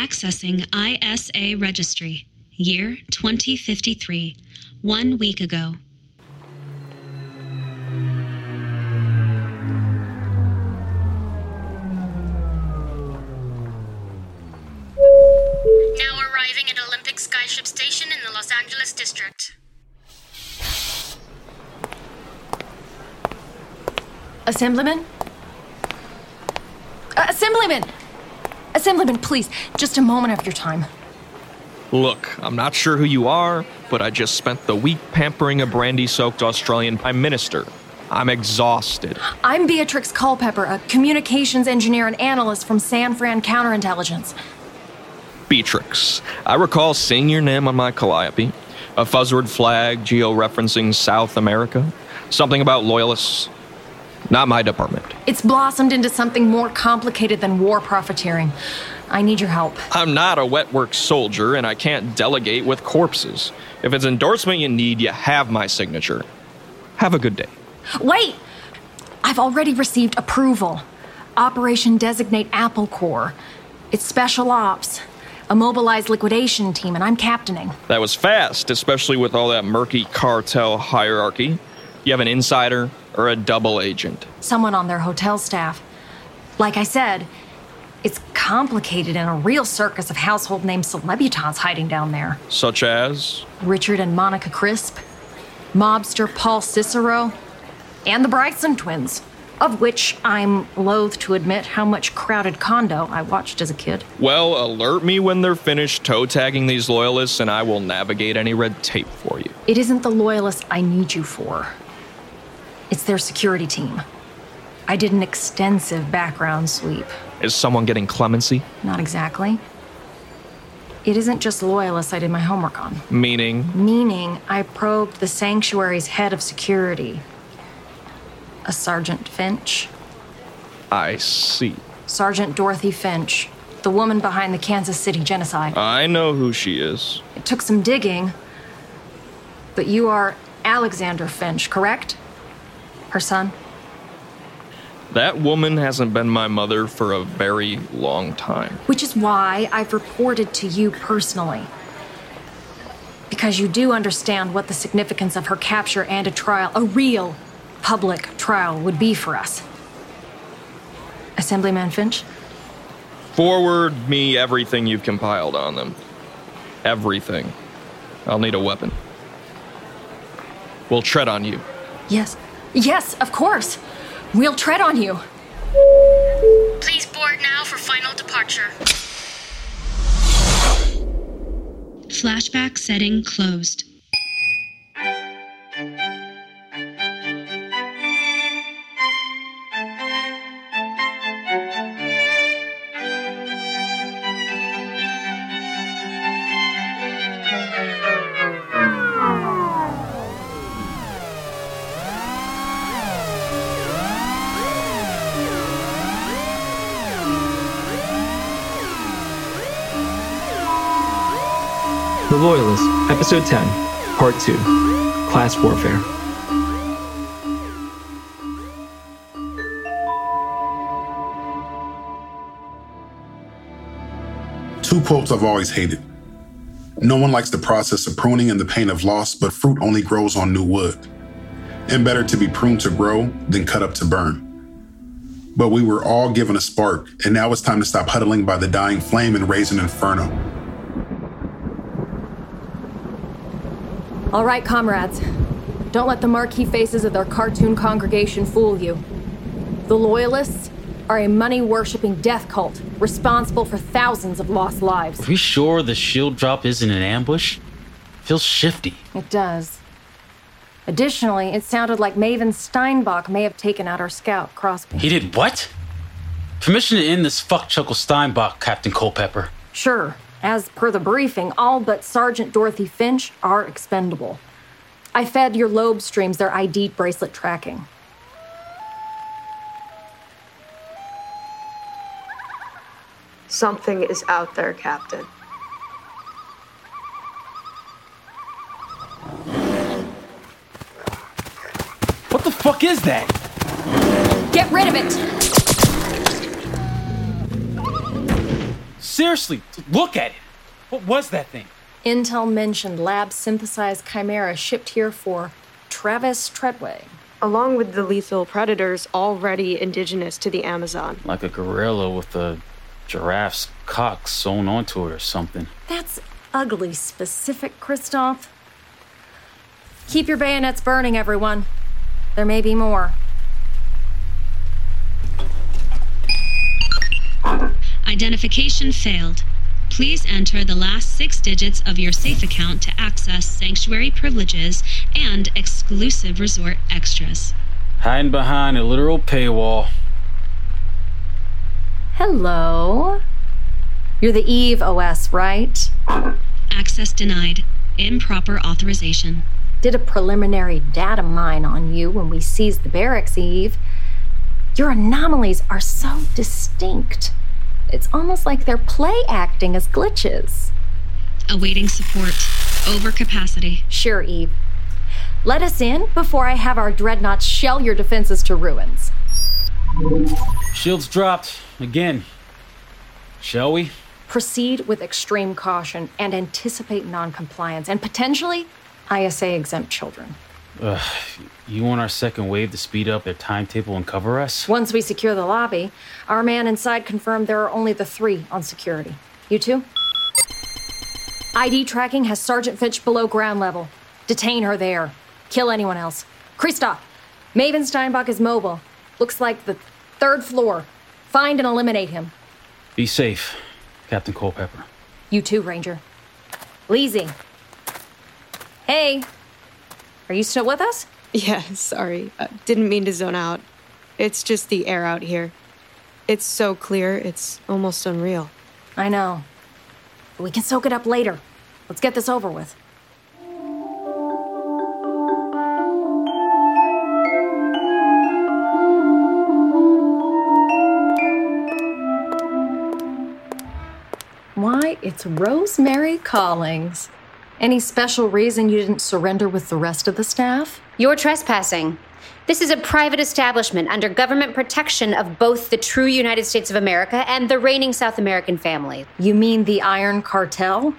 Accessing ISA registry. Year 2053. One week ago. Now arriving at Olympic Skyship Station in the Los Angeles district. Assemblyman? Uh, Assemblyman! Assemblyman, please, just a moment of your time. Look, I'm not sure who you are, but I just spent the week pampering a brandy soaked Australian Prime Minister. I'm exhausted. I'm Beatrix Culpepper, a communications engineer and analyst from San Fran Counterintelligence. Beatrix. I recall seeing your name on my calliope. A fuzzword flag geo-referencing South America. Something about loyalists. Not my department. It's blossomed into something more complicated than war profiteering. I need your help. I'm not a wet work soldier, and I can't delegate with corpses. If it's endorsement you need, you have my signature. Have a good day. Wait! I've already received approval. Operation Designate Apple Corps. It's special ops, a mobilized liquidation team, and I'm captaining. That was fast, especially with all that murky cartel hierarchy. You have an insider or a double agent. Someone on their hotel staff. Like I said, it's complicated and a real circus of household name celebutants hiding down there. Such as? Richard and Monica Crisp, mobster Paul Cicero, and the Bryson twins, of which I'm loath to admit how much crowded condo I watched as a kid. Well, alert me when they're finished toe tagging these loyalists, and I will navigate any red tape for you. It isn't the loyalists I need you for, it's their security team. I did an extensive background sweep. Is someone getting clemency? Not exactly. It isn't just loyalists I did my homework on. Meaning? Meaning, I probed the sanctuary's head of security, a Sergeant Finch. I see. Sergeant Dorothy Finch, the woman behind the Kansas City genocide. I know who she is. It took some digging, but you are Alexander Finch, correct? Her son? That woman hasn't been my mother for a very long time. Which is why I've reported to you personally. Because you do understand what the significance of her capture and a trial, a real public trial, would be for us. Assemblyman Finch? Forward me everything you've compiled on them. Everything. I'll need a weapon. We'll tread on you. Yes. Yes, of course. We'll tread on you. Please board now for final departure. Flashback setting closed. Episode 10, Part 2 Class Warfare. Two quotes I've always hated. No one likes the process of pruning and the pain of loss, but fruit only grows on new wood. And better to be pruned to grow than cut up to burn. But we were all given a spark, and now it's time to stop huddling by the dying flame and raise an inferno. All right, comrades. Don't let the marquee faces of their cartoon congregation fool you. The Loyalists are a money worshipping death cult responsible for thousands of lost lives. Are we sure the shield drop isn't an ambush? Feels shifty. It does. Additionally, it sounded like Maven Steinbock may have taken out our scout, Crosby. He did what? Permission to end this fuck Chuckle Steinbock, Captain Culpepper. Sure. As per the briefing, all but Sergeant Dorothy Finch are expendable. I fed your lobe streams their ID bracelet tracking. Something is out there, Captain. What the fuck is that? Get rid of it! Seriously, look at it. What was that thing? Intel mentioned lab synthesized chimera shipped here for Travis Treadway. along with the lethal predators already indigenous to the Amazon. Like a gorilla with a giraffe's cock sewn onto it or something. That's ugly specific, Christoph. Keep your bayonets burning, everyone. There may be more. Identification failed. Please enter the last six digits of your safe account to access sanctuary privileges and exclusive resort extras. Hiding behind a literal paywall. Hello. You're the Eve OS, right? Access denied. Improper authorization. Did a preliminary data mine on you when we seized the barracks, Eve. Your anomalies are so distinct. It's almost like they're play acting as glitches. Awaiting support. Overcapacity. Sure, Eve. Let us in before I have our dreadnoughts shell your defenses to ruins. Shields dropped. Again. Shall we? Proceed with extreme caution and anticipate noncompliance and potentially ISA exempt children. Ugh, you want our second wave to speed up their timetable and cover us? Once we secure the lobby, our man inside confirmed there are only the three on security. You two? ID tracking has Sergeant Finch below ground level. Detain her there. Kill anyone else. Kristoff, Maven Steinbock is mobile. Looks like the third floor. Find and eliminate him. Be safe, Captain Culpepper. You too, Ranger. Leezy. Hey. Are you still with us? Yeah, sorry. Uh, didn't mean to zone out. It's just the air out here. It's so clear, it's almost unreal. I know. We can soak it up later. Let's get this over with. Why, it's Rosemary Collings. Any special reason you didn't surrender with the rest of the staff? You're trespassing. This is a private establishment under government protection of both the true United States of America and the reigning South American family. You mean the Iron Cartel?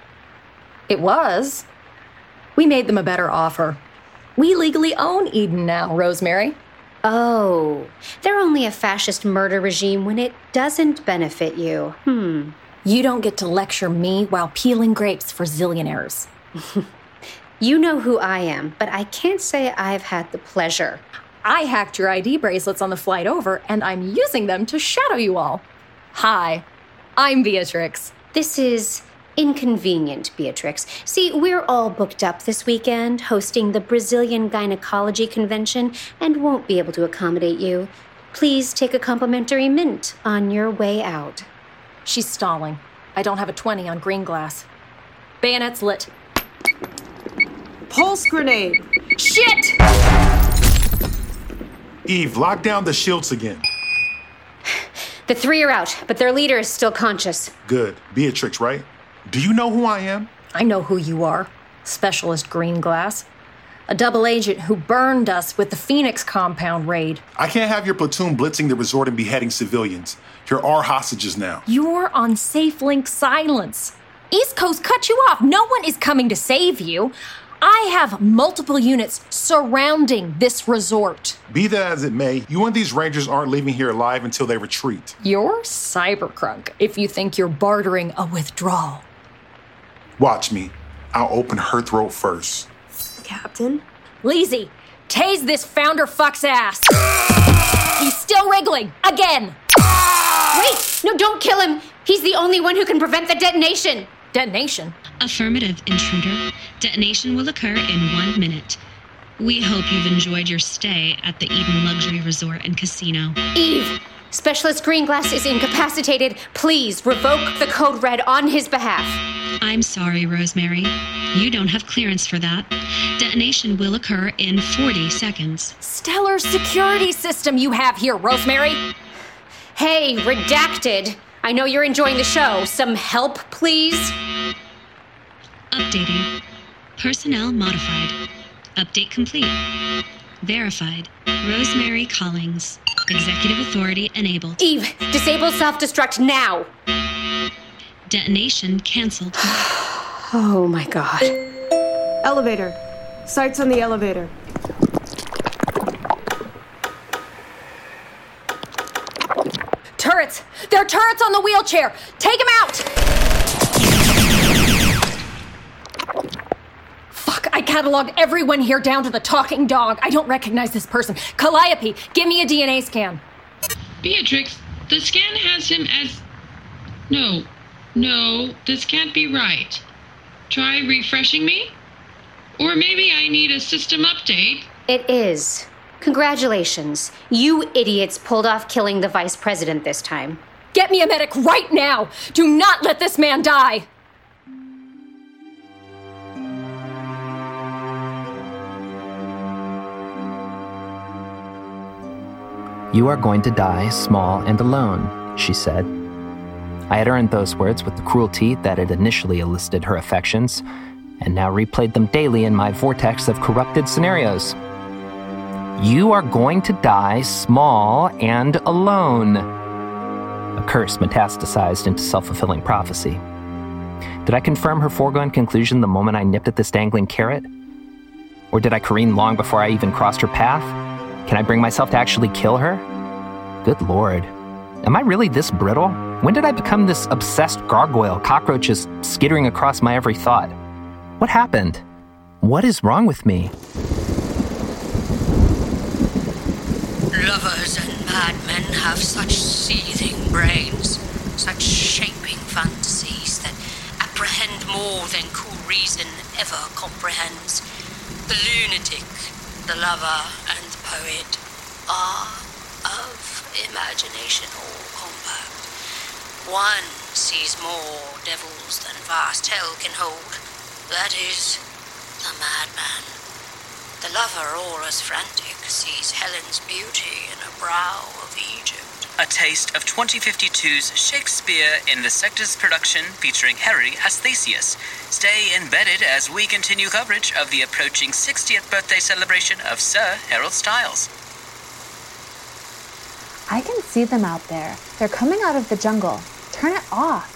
It was. We made them a better offer. We legally own Eden now, Rosemary. Oh, they're only a fascist murder regime when it doesn't benefit you. Hmm. You don't get to lecture me while peeling grapes for zillionaires. You know who I am, but I can't say I've had the pleasure. I hacked your ID bracelets on the flight over, and I'm using them to shadow you all. Hi, I'm Beatrix. This is inconvenient, Beatrix. See, we're all booked up this weekend hosting the Brazilian Gynecology Convention and won't be able to accommodate you. Please take a complimentary mint on your way out. She's stalling. I don't have a 20 on Greenglass. Bayonets lit. Pulse grenade! Shit! Eve, lock down the shields again. The three are out, but their leader is still conscious. Good. Beatrix, right? Do you know who I am? I know who you are. Specialist Greenglass. A double agent who burned us with the Phoenix compound raid. I can't have your platoon blitzing the resort and beheading civilians. You're our hostages now. You're on safe link silence. East Coast cut you off. No one is coming to save you. I have multiple units surrounding this resort. Be that as it may, you and these rangers aren't leaving here alive until they retreat. You're cybercrunk if you think you're bartering a withdrawal. Watch me. I'll open her throat first. Captain? Leezy, tase this founder fuck's ass. He's still wriggling. Again. Wait! No, don't kill him! He's the only one who can prevent the detonation! Detonation. Affirmative, intruder. Detonation will occur in one minute. We hope you've enjoyed your stay at the Eden Luxury Resort and Casino. Eve! Specialist Greenglass is incapacitated. Please revoke the code red on his behalf. I'm sorry, Rosemary. You don't have clearance for that. Detonation will occur in 40 seconds. Stellar security system you have here, Rosemary. Hey, redacted! I know you're enjoying the show. Some help, please? Updating. Personnel modified. Update complete. Verified. Rosemary Collings. Executive authority enabled. Eve, disable self destruct now! Detonation cancelled. Oh my god. Elevator. Sights on the elevator. Turrets! There are turrets on the wheelchair! Take them out! Fuck, I cataloged everyone here down to the talking dog. I don't recognize this person. Calliope, give me a DNA scan. Beatrix, the scan has him as. No, no, this can't be right. Try refreshing me? Or maybe I need a system update. It is. Congratulations. You idiots pulled off killing the vice president this time. Get me a medic right now! Do not let this man die! You are going to die small and alone, she said. I had earned those words with the cruelty that had initially elicited her affections, and now replayed them daily in my vortex of corrupted scenarios. You are going to die small and alone. A curse metastasized into self fulfilling prophecy. Did I confirm her foregone conclusion the moment I nipped at this dangling carrot? Or did I careen long before I even crossed her path? Can I bring myself to actually kill her? Good lord. Am I really this brittle? When did I become this obsessed gargoyle, cockroaches skittering across my every thought? What happened? What is wrong with me? Lovers and madmen have such seething brains, such shaping fantasies that apprehend more than cool reason ever comprehends. The lunatic, the lover, and the poet are of imagination all compact. One sees more devils than vast hell can hold. That is the madman. The lover, all as frantic, sees Helen's beauty in a brow of Egypt. A taste of 2052's Shakespeare in the Sector's production featuring Harry as Theseus. Stay embedded as we continue coverage of the approaching 60th birthday celebration of Sir Harold Styles. I can see them out there. They're coming out of the jungle. Turn it off.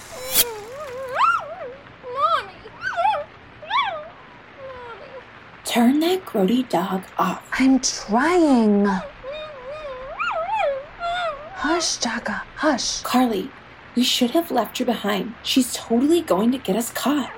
Turn that grody dog off. I'm trying. Hush, Jaka, hush. Carly, we should have left her behind. She's totally going to get us caught.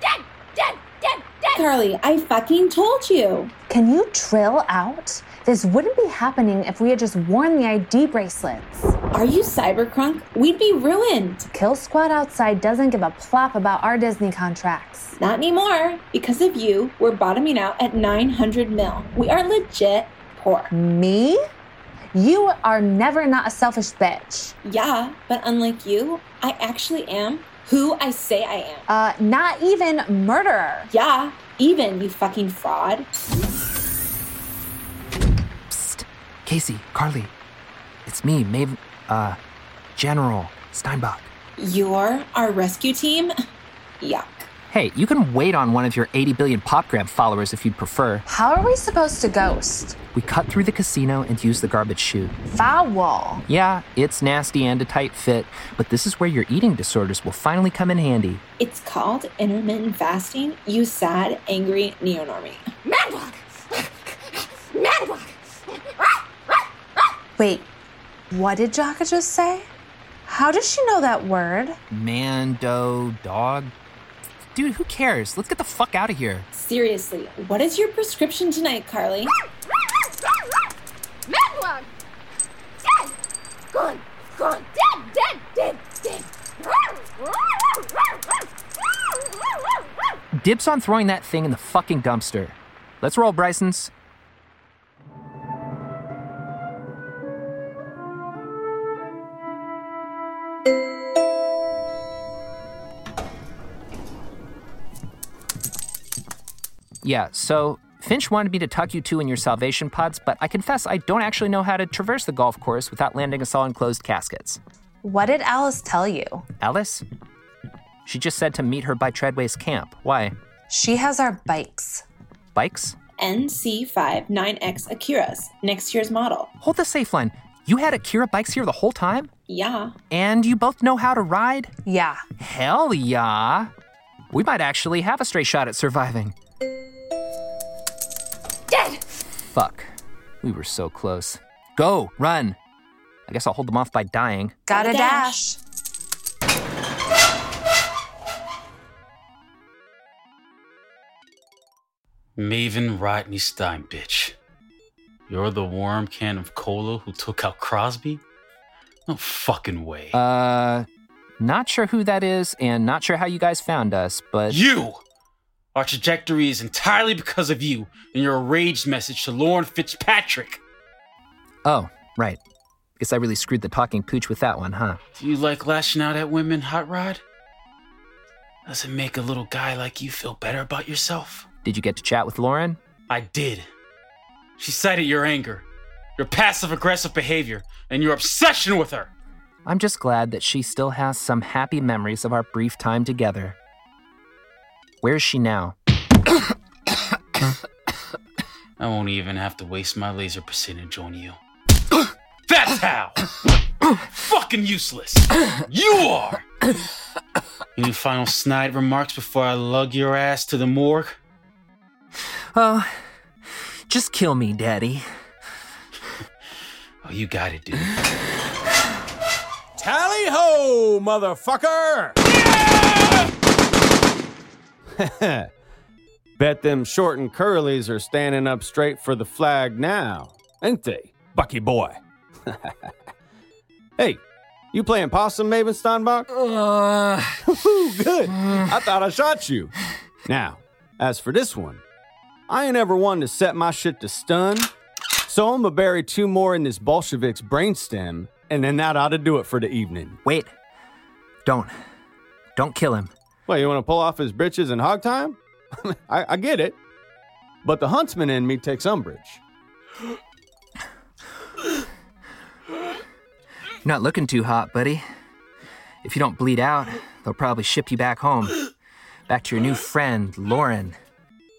Dead, dead, dead, dead! Carly, I fucking told you. Can you trill out? This wouldn't be happening if we had just worn the ID bracelets. Are you cybercrunk? We'd be ruined. Kill Squad outside doesn't give a plop about our Disney contracts. Not anymore. Because of you, we're bottoming out at 900 mil. We are legit poor. Me? You are never not a selfish bitch. Yeah, but unlike you, I actually am who I say I am. Uh, not even murderer. Yeah, even, you fucking fraud. Psst. Casey, Carly. It's me, Maeve, uh, General Steinbock. You're our rescue team? Yuck. Hey, you can wait on one of your 80 billion PopGram followers if you'd prefer. How are we supposed to ghost? We cut through the casino and use the garbage chute. Foul. Yeah, it's nasty and a tight fit, but this is where your eating disorders will finally come in handy. It's called intermittent fasting, you sad, angry neonormie. Manwalk! Manwalk! Wait, what did Jaka just say? How does she know that word? Mando, dog. Dude, who cares? Let's get the fuck out of here. Seriously, what is your prescription tonight, Carly? Manwalk! Dead! Gone! Gone! Dead! Dead! Dead! Dead! Dibs on throwing that thing in the fucking dumpster. Let's roll, Brysons. Yeah, so Finch wanted me to tuck you two in your salvation pods, but I confess I don't actually know how to traverse the golf course without landing us all in closed caskets. What did Alice tell you? Alice? She just said to meet her by Treadway's camp. Why? She has our bikes. Bikes? NC59X Akiras, next year's model. Hold the safe line. You had Akira bikes here the whole time? Yeah. And you both know how to ride? Yeah. Hell yeah. We might actually have a straight shot at surviving. Dead! Fuck. We were so close. Go, run. I guess I'll hold them off by dying. Got a dash. Maven Rodney Stein, bitch. You're the worm can of cola who took out Crosby? No fucking way. Uh, not sure who that is and not sure how you guys found us, but. You! Our trajectory is entirely because of you and your enraged message to Lauren Fitzpatrick. Oh, right. Guess I really screwed the talking pooch with that one, huh? Do you like lashing out at women, Hot Rod? Does it make a little guy like you feel better about yourself? Did you get to chat with Lauren? I did. She cited your anger, your passive aggressive behavior, and your obsession with her. I'm just glad that she still has some happy memories of our brief time together. Where's she now? I won't even have to waste my laser percentage on you. That's how! Fucking useless! You are! Any final snide remarks before I lug your ass to the morgue? Oh, just kill me, Daddy. Oh, you got it, dude. Tally ho, motherfucker! Bet them short and curlies are standing up straight for the flag now, ain't they, Bucky boy? hey, you playing possum, Maven Steinbock? Uh, Good. I thought I shot you. Now, as for this one, I ain't ever one to set my shit to stun, so I'm gonna bury two more in this Bolshevik's brainstem, and then that ought to do it for the evening. Wait. Don't. Don't kill him. What, you wanna pull off his britches and hog time? I, I get it. But the huntsman in me takes umbrage. You're not looking too hot, buddy. If you don't bleed out, they'll probably ship you back home. Back to your new friend, Lauren.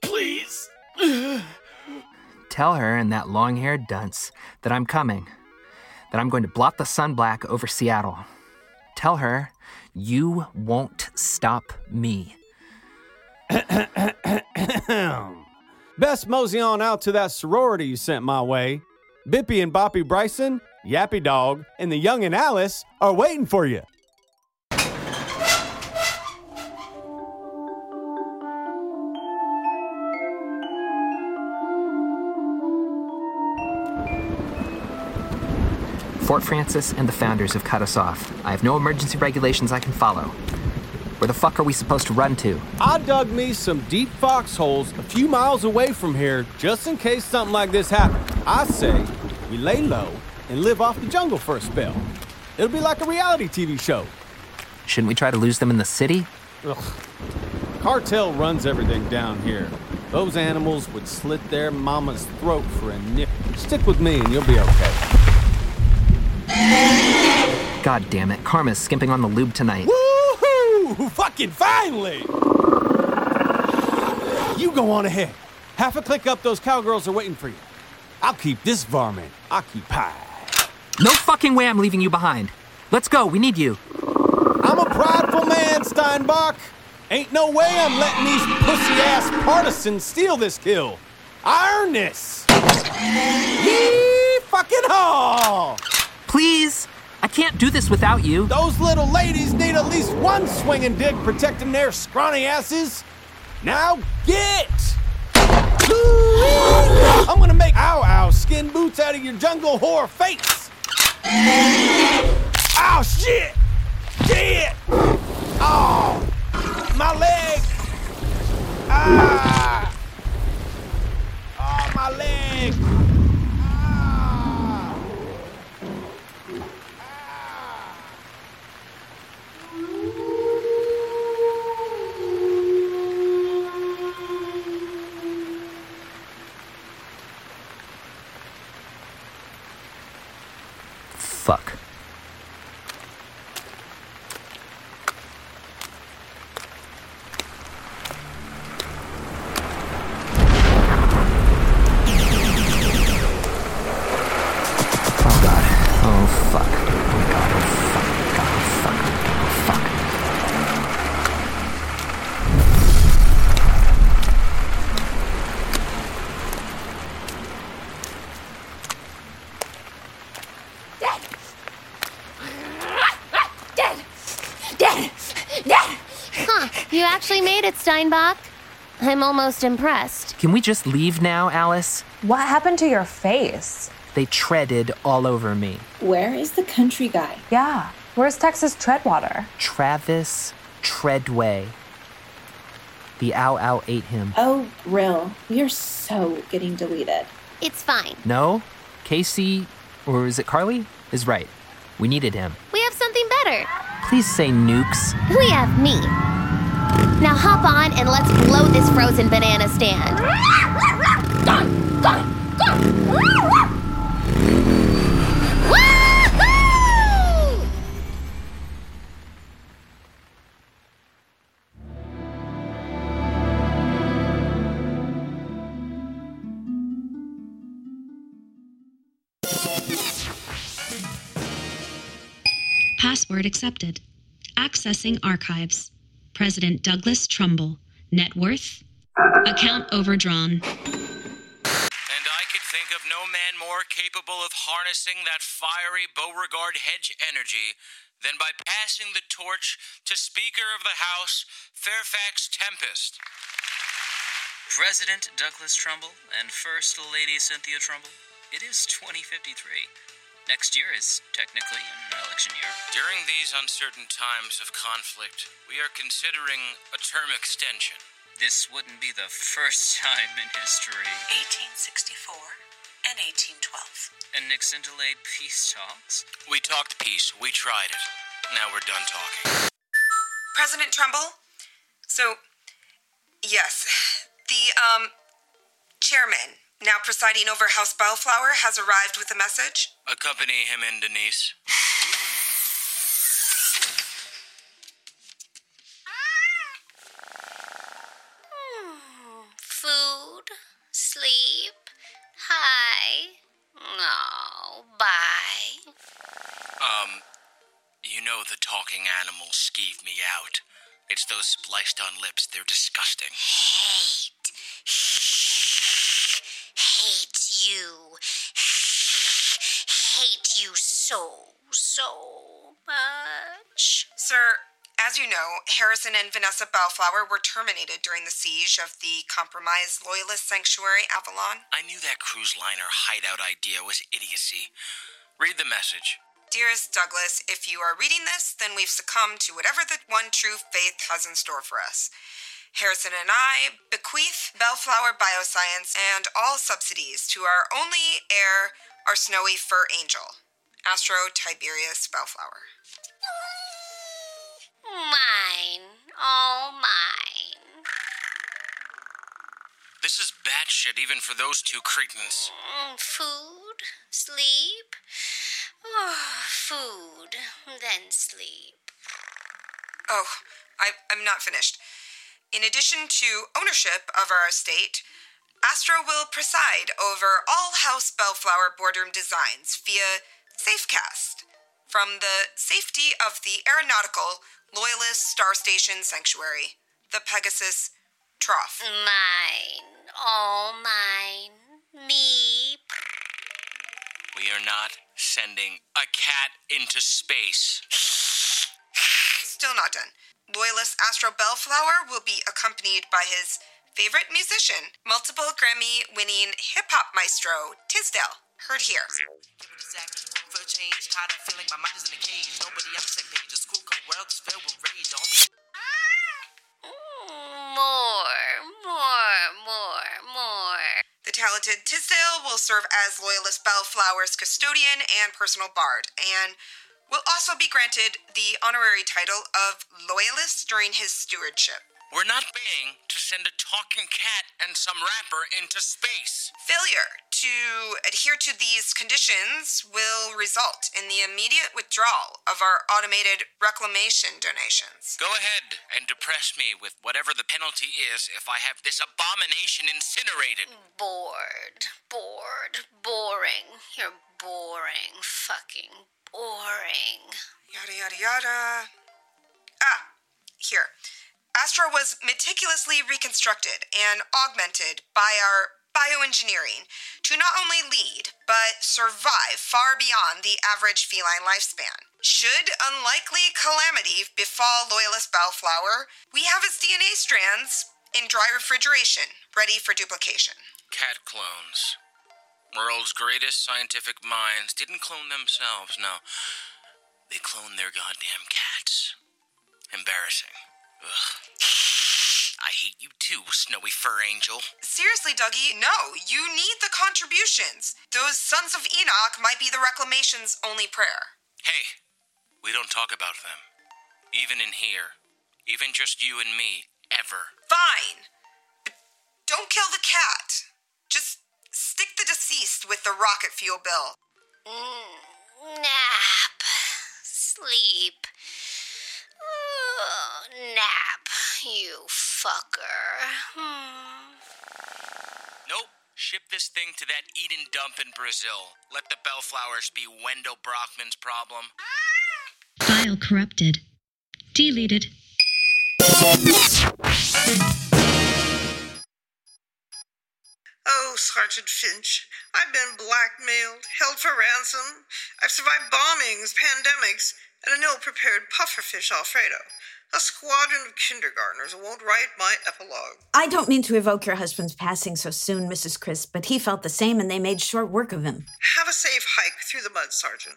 Please. Tell her and that long haired dunce that I'm coming, that I'm going to blot the sun black over Seattle. Tell her you won't stop me. Best mosey on out to that sorority you sent my way. Bippy and Boppy Bryson, Yappy Dog, and the young and Alice are waiting for you. Fort Francis and the founders have cut us off. I have no emergency regulations I can follow. Where the fuck are we supposed to run to? I dug me some deep foxholes a few miles away from here just in case something like this happened. I say we lay low and live off the jungle for a spell. It'll be like a reality TV show. Shouldn't we try to lose them in the city? Ugh. Cartel runs everything down here. Those animals would slit their mama's throat for a nip. Stick with me and you'll be okay. God damn it, Karma's skimping on the lube tonight. Woohoo! Fucking finally! You go on ahead. Half a click up, those cowgirls are waiting for you. I'll keep this varmint occupied. No fucking way I'm leaving you behind. Let's go, we need you. I'm a prideful man, Steinbock. Ain't no way I'm letting these pussy ass partisans steal this kill. I earn this. Yee fucking haw! Please, I can't do this without you. Those little ladies need at least one swinging dick protecting their scrawny asses. Now get! I'm gonna make ow ow skin boots out of your jungle whore face. Ow shit! Shit! Oh! My leg! Ah! Dad! Dad! Huh, you actually made it, Steinbock. I'm almost impressed. Can we just leave now, Alice? What happened to your face? They treaded all over me. Where is the country guy? Yeah. Where's Texas Treadwater? Travis Treadway. The ow ow ate him. Oh, Rill, you're so getting deleted. It's fine. No? Casey, or is it Carly? Is right. We needed him. We have something better. Please say nukes. We have me. Now hop on and let's blow this frozen banana stand. Password accepted. Accessing archives. President Douglas Trumbull. Net worth. Account overdrawn. And I could think of no man more capable of harnessing that fiery Beauregard hedge energy than by passing the torch to Speaker of the House, Fairfax Tempest. President Douglas Trumbull and First Lady Cynthia Trumbull. It is 2053. Next year is technically an election year. During these uncertain times of conflict, we are considering a term extension. This wouldn't be the first time in history. 1864 and 1812. And Nixon delayed peace talks. We talked peace. We tried it. Now we're done talking. President Trumbull? So, yes, the, um, chairman, now presiding over House Bellflower, has arrived with a message. Accompany him in, Denise. Food, sleep, hi. No, bye. Um, you know the talking animals skeeve me out. It's those spliced on lips. They're disgusting. Hate. Hate you. Hate you so, so much. Sir, as you know, Harrison and Vanessa Bellflower were terminated during the siege of the compromised Loyalist sanctuary Avalon. I knew that cruise liner hideout idea was idiocy. Read the message. Dearest Douglas, if you are reading this, then we've succumbed to whatever the one true faith has in store for us. Harrison and I bequeath Bellflower Bioscience and all subsidies to our only heir, our snowy fur angel, Astro Tiberius Bellflower. Mine. All mine. This is batshit even for those two cretins. Mm, Food, sleep. Oh, food, then sleep. Oh, I, I'm not finished. In addition to ownership of our estate, Astro will preside over all House Bellflower boardroom designs via Safecast from the safety of the Aeronautical Loyalist Star Station Sanctuary, the Pegasus Trough. Mine. All mine. Me. We are not sending a cat into space. Still not done. Loyalist Astro Bellflower will be accompanied by his favorite musician, multiple Grammy winning hip hop maestro, Tisdale. Heard here. for a change. Tired of feeling my mind is in a cage. Nobody on the same page. The school code world is filled with rage. The homie. More, more, more, more. The talented Tisdale will serve as Loyalist Bellflower's custodian and personal bard, and will also be granted the honorary title of Loyalist during his stewardship. We're not paying to send a talking cat and some rapper into space. Failure to adhere to these conditions will result in the immediate withdrawal of our automated reclamation donations. Go ahead and depress me with whatever the penalty is if I have this abomination incinerated. Bored, bored, boring. You're boring, fucking boring. Yada yada yada. Ah, here. Astro was meticulously reconstructed and augmented by our bioengineering to not only lead, but survive far beyond the average feline lifespan. Should unlikely calamity befall Loyalist Bellflower, we have his DNA strands in dry refrigeration, ready for duplication. Cat clones. World's greatest scientific minds didn't clone themselves, no. They cloned their goddamn cats. Embarrassing. Ugh. I hate you too, snowy fur angel. Seriously, Dougie, no, you need the contributions. Those Sons of Enoch might be the Reclamation's only prayer. Hey, we don't talk about them. Even in here. Even just you and me. Ever. Fine. But don't kill the cat. Just stick the deceased with the rocket fuel bill. Nap. Sleep. Nap, you fucker. Hmm. Nope. Ship this thing to that Eden dump in Brazil. Let the bellflowers be Wendell Brockman's problem. File corrupted. Deleted. Oh, Sergeant Finch, I've been blackmailed, held for ransom. I've survived bombings, pandemics, and an ill prepared pufferfish Alfredo. A squadron of kindergartners won't write my epilogue. I don't mean to evoke your husband's passing so soon, Mrs. Crisp, but he felt the same and they made short work of him. Have a safe hike through the mud, Sergeant.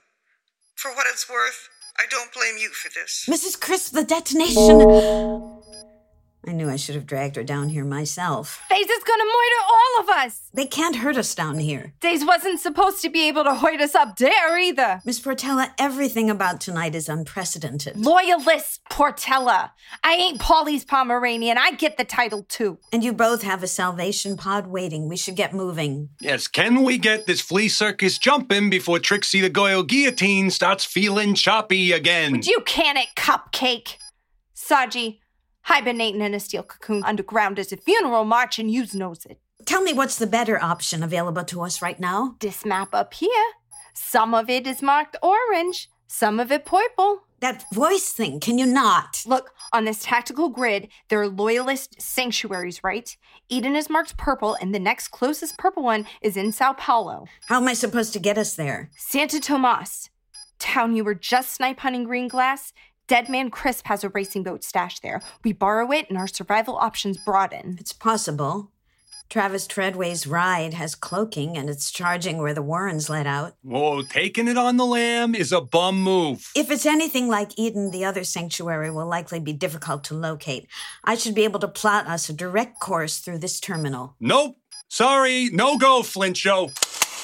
For what it's worth, I don't blame you for this. Mrs. Crisp, the detonation. I knew I should have dragged her down here myself. Days is gonna murder all of us. They can't hurt us down here. Days wasn't supposed to be able to hoist us up there either. Miss Portella, everything about tonight is unprecedented. Loyalist Portella. I ain't Polly's Pomeranian. I get the title too. And you both have a salvation pod waiting. We should get moving. Yes, can we get this flea circus jumping before Trixie the Goyle guillotine starts feeling choppy again? Would you can it, cupcake? Saji, hibernating in a steel cocoon underground as a funeral march and yous knows it. Tell me what's the better option available to us right now? This map up here. Some of it is marked orange, some of it purple. That voice thing, can you not? Look, on this tactical grid, there are loyalist sanctuaries, right? Eden is marked purple, and the next closest purple one is in Sao Paulo. How am I supposed to get us there? Santa Tomas, town you were just snipe hunting Greenglass. Dead Man Crisp has a racing boat stashed there. We borrow it, and our survival options broaden. It's possible. Travis Treadway's ride has cloaking and it's charging where the Warrens let out. Whoa, taking it on the lamb is a bum move. If it's anything like Eden, the other sanctuary will likely be difficult to locate. I should be able to plot us a direct course through this terminal. Nope. Sorry, no go, Flint Show.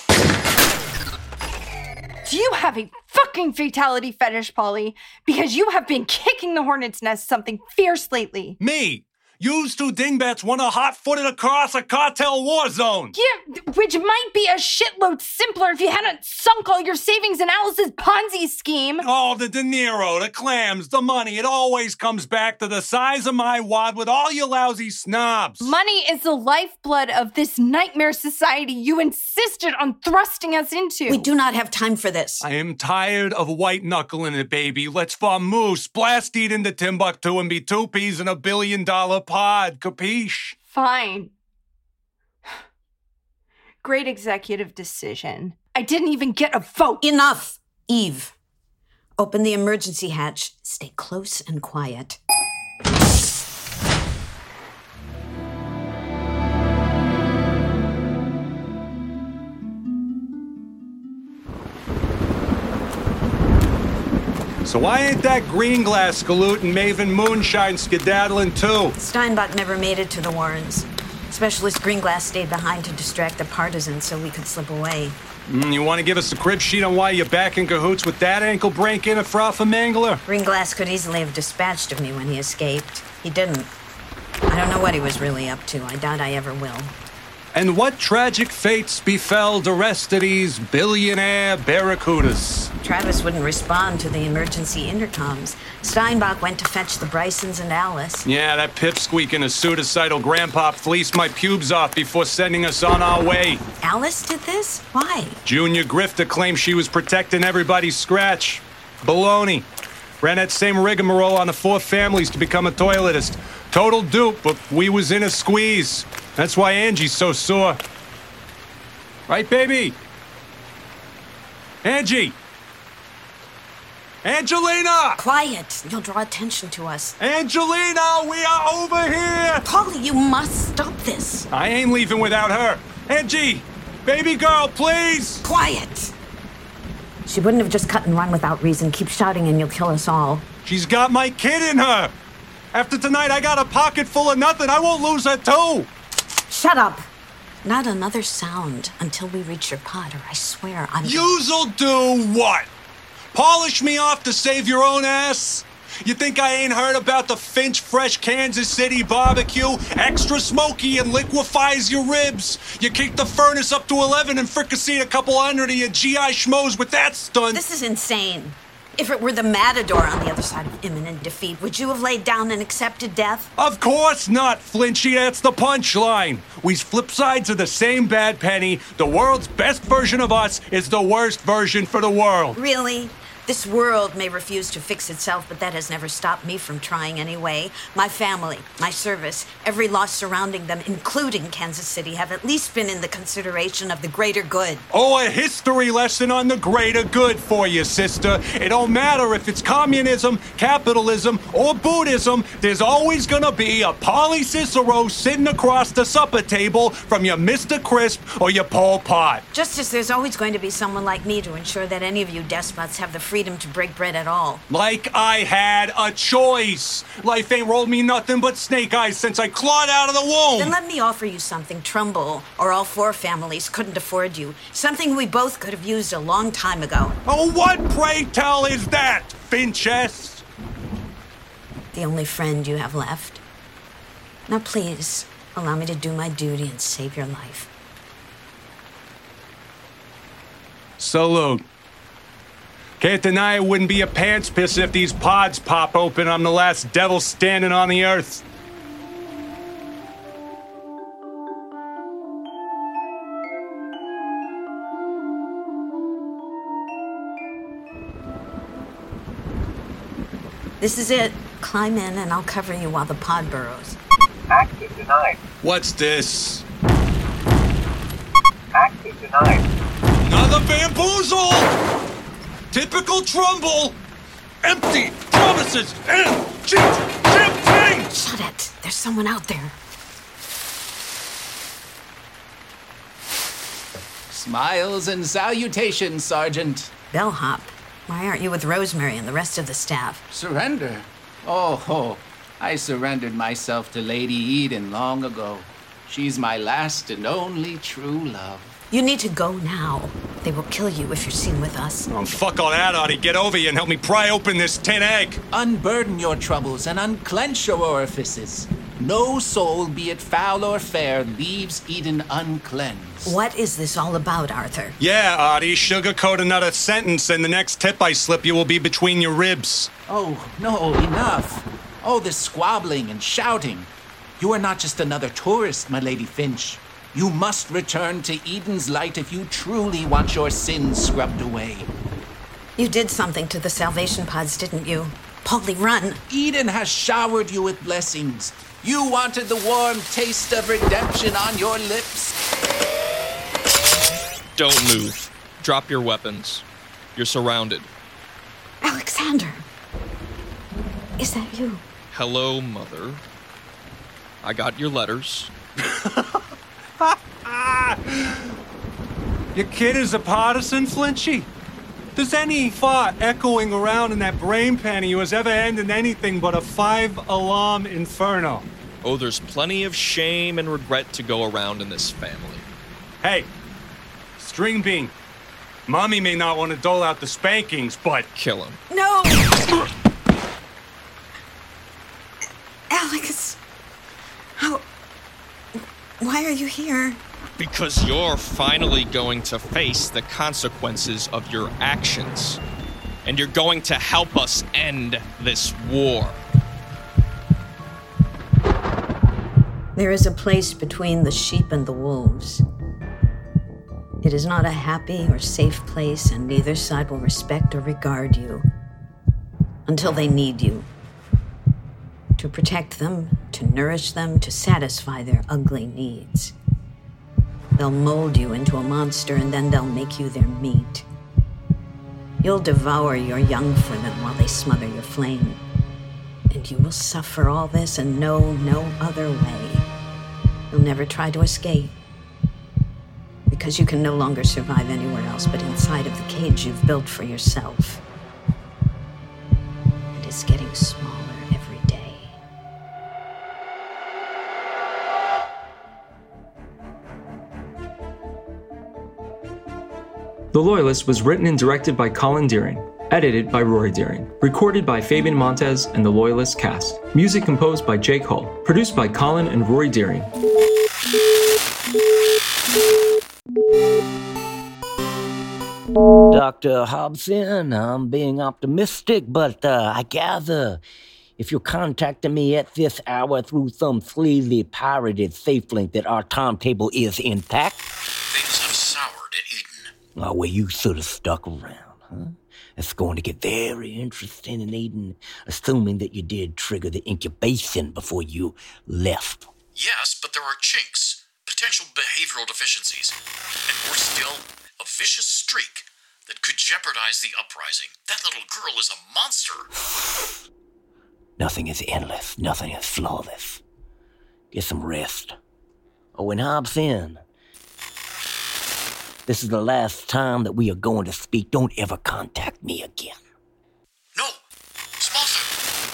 Do you have a fucking fatality fetish, Polly? Because you have been kicking the hornet's nest something fierce lately. Me? Used two dingbats want to hot footed across a cartel war zone. Yeah, which might be a shitload simpler if you hadn't sunk all your savings in Alice's Ponzi scheme. Oh, the dinero, the clams, the money. It always comes back to the size of my wad with all you lousy snobs. Money is the lifeblood of this nightmare society you insisted on thrusting us into. We do not have time for this. I am tired of white knuckling it, baby. Let's vamoose, blast eat into Timbuktu and be two peas in a billion dollar pod, capiche? Fine. Great executive decision. I didn't even get a vote. Enough, Eve. Open the emergency hatch. Stay close and quiet. So why ain't that Greenglass galoot and Maven Moonshine skedaddling too? Steinbock never made it to the Warrens. Specialist Greenglass stayed behind to distract the partisans so we could slip away. Mm, you want to give us a crib sheet on why you're back in cahoots with that ankle break in at Mangler? Greenglass could easily have dispatched of me when he escaped. He didn't. I don't know what he was really up to. I doubt I ever will. And what tragic fates befell the rest of these billionaire barracudas? Travis wouldn't respond to the emergency intercoms. Steinbock went to fetch the Brysons and Alice. Yeah, that pipsqueak in a suicidal grandpa fleeced my pubes off before sending us on our way. Alice did this? Why? Junior Grifter claimed she was protecting everybody's scratch. Baloney. Ran that same rigmarole on the four families to become a toiletist. Total dupe, but we was in a squeeze. That's why Angie's so sore. Right, baby? Angie! Angelina! Quiet. You'll draw attention to us. Angelina, we are over here! Polly, you must stop this. I ain't leaving without her. Angie! Baby girl, please! Quiet. She wouldn't have just cut and run without reason. Keep shouting and you'll kill us all. She's got my kid in her! After tonight, I got a pocket full of nothing. I won't lose her, too! Shut up. Not another sound until we reach your pod, or I swear I'm. You'll do what? Polish me off to save your own ass? You think I ain't heard about the Finch Fresh Kansas City barbecue? Extra smoky and liquefies your ribs. You kick the furnace up to 11 and fricasseed a couple hundred of your GI schmoes with that stunt. This is insane. If it were the Matador on the other side of imminent defeat, would you have laid down and accepted death? Of course not, Flinchy. That's the punchline. We flip sides of the same bad penny. The world's best version of us is the worst version for the world. Really? This world may refuse to fix itself, but that has never stopped me from trying anyway. My family, my service, every loss surrounding them, including Kansas City, have at least been in the consideration of the greater good. Oh, a history lesson on the greater good for you, sister. It don't matter if it's communism, capitalism, or Buddhism, there's always gonna be a Polly Cicero sitting across the supper table from your Mr. Crisp or your Pol Pot. Just as there's always going to be someone like me to ensure that any of you despots have the freedom to break bread at all. Like I had a choice. Life ain't rolled me nothing but snake eyes since I clawed out of the womb. Then let me offer you something Trumbull or all four families couldn't afford you. Something we both could have used a long time ago. Oh, what pray tell is that, Finchess? The only friend you have left. Now, please, allow me to do my duty and save your life. Salute. Can't deny it wouldn't be a pants piss if these pods pop open. I'm the last devil standing on the earth. This is it. Climb in and I'll cover you while the pod burrows. Access denied. What's this? Access denied. Another bamboozle! Typical Trumbull! Empty promises and cheap champagne! Shut it. There's someone out there. Smiles and salutations, Sergeant. Bellhop, why aren't you with Rosemary and the rest of the staff? Surrender? Oh, ho. I surrendered myself to Lady Eden long ago. She's my last and only true love. You need to go now. They will kill you if you're seen with us. Oh, fuck all that, Artie. Get over here and help me pry open this tin egg. Unburden your troubles and unclench your orifices. No soul, be it foul or fair, leaves Eden uncleansed. What is this all about, Arthur? Yeah, Artie, sugarcoat another sentence, and the next tip I slip you will be between your ribs. Oh, no, enough. Oh, this squabbling and shouting. You are not just another tourist, my Lady Finch. You must return to Eden's light if you truly want your sins scrubbed away. You did something to the salvation pods, didn't you? Polly, run! Eden has showered you with blessings. You wanted the warm taste of redemption on your lips. Don't move. Drop your weapons. You're surrounded. Alexander! Is that you? Hello, Mother. I got your letters. Your kid is a partisan, Flinchy? Does any thought echoing around in that brain pan of yours ever end in anything but a five alarm inferno? Oh, there's plenty of shame and regret to go around in this family. Hey, String Bean, Mommy may not want to dole out the spankings, but. Kill him. No! Alex. How. Why are you here? Because you're finally going to face the consequences of your actions. And you're going to help us end this war. There is a place between the sheep and the wolves. It is not a happy or safe place, and neither side will respect or regard you until they need you. To protect them, to nourish them, to satisfy their ugly needs. They'll mold you into a monster and then they'll make you their meat. You'll devour your young for them while they smother your flame. And you will suffer all this and know no other way. You'll never try to escape. Because you can no longer survive anywhere else but inside of the cage you've built for yourself. And it's getting smaller The Loyalist was written and directed by Colin Deering, edited by Rory Deering, recorded by Fabian Montez and the Loyalist cast, music composed by Jake Hull, produced by Colin and Rory Deering. Dr. Hobson, I'm being optimistic, but uh, I gather if you're contacting me at this hour through some sleazy pirated safe link that our timetable is intact. Things have soured at Eden. Uh, oh, well, you should have stuck around, huh? It's going to get very interesting in Eden, assuming that you did trigger the incubation before you left. Yes, but there are chinks, potential behavioral deficiencies, and worse still, a vicious streak that could jeopardize the uprising. That little girl is a monster. Nothing is endless, nothing is flawless. Get some rest. Oh, and Hobson, this is the last time that we are going to speak. Don't ever contact me again.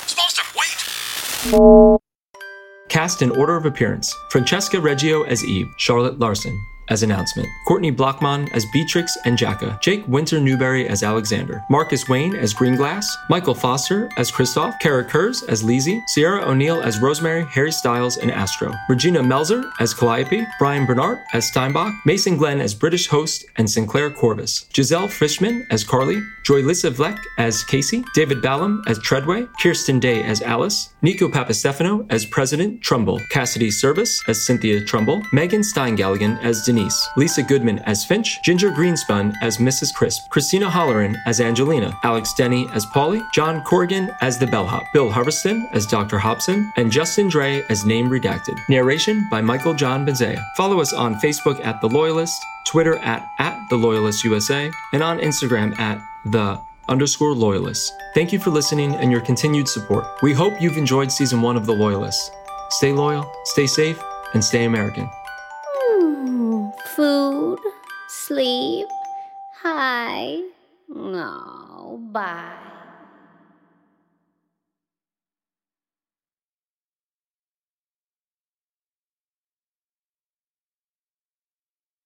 Smallster, wait! Cast in order of appearance Francesca Reggio as Eve, Charlotte Larson as announcement, Courtney Blockman as Beatrix and Jacka, Jake Winter Newberry as Alexander, Marcus Wayne as Greenglass, Michael Foster as Christoph, Kara Kurz as Lizzie, Sierra O'Neill as Rosemary, Harry Styles, and Astro, Regina Melzer as Calliope, Brian Bernard as Steinbock, Mason Glenn as British host and Sinclair Corvus, Giselle Fishman as Carly, Joy Lissa Vleck as Casey, David Ballum as Treadway, Kirsten Day as Alice, Nico Papastefano as President Trumbull, Cassidy Service as Cynthia Trumbull, Megan Steingalligan as Denise, Lisa Goodman as Finch, Ginger Greenspun as Mrs. Crisp, Christina Holleran as Angelina, Alex Denny as Polly, John Corrigan as the bellhop, Bill Harveston as Dr. Hobson, and Justin Dre as Name Redacted. Narration by Michael John Benzea. Follow us on Facebook at The Loyalist, Twitter at, at The Loyalist USA, and on Instagram at The underscore loyalists. Thank you for listening and your continued support. We hope you've enjoyed season one of The Loyalists. Stay loyal, stay safe, and stay American. Food, sleep, hi. No, oh, bye.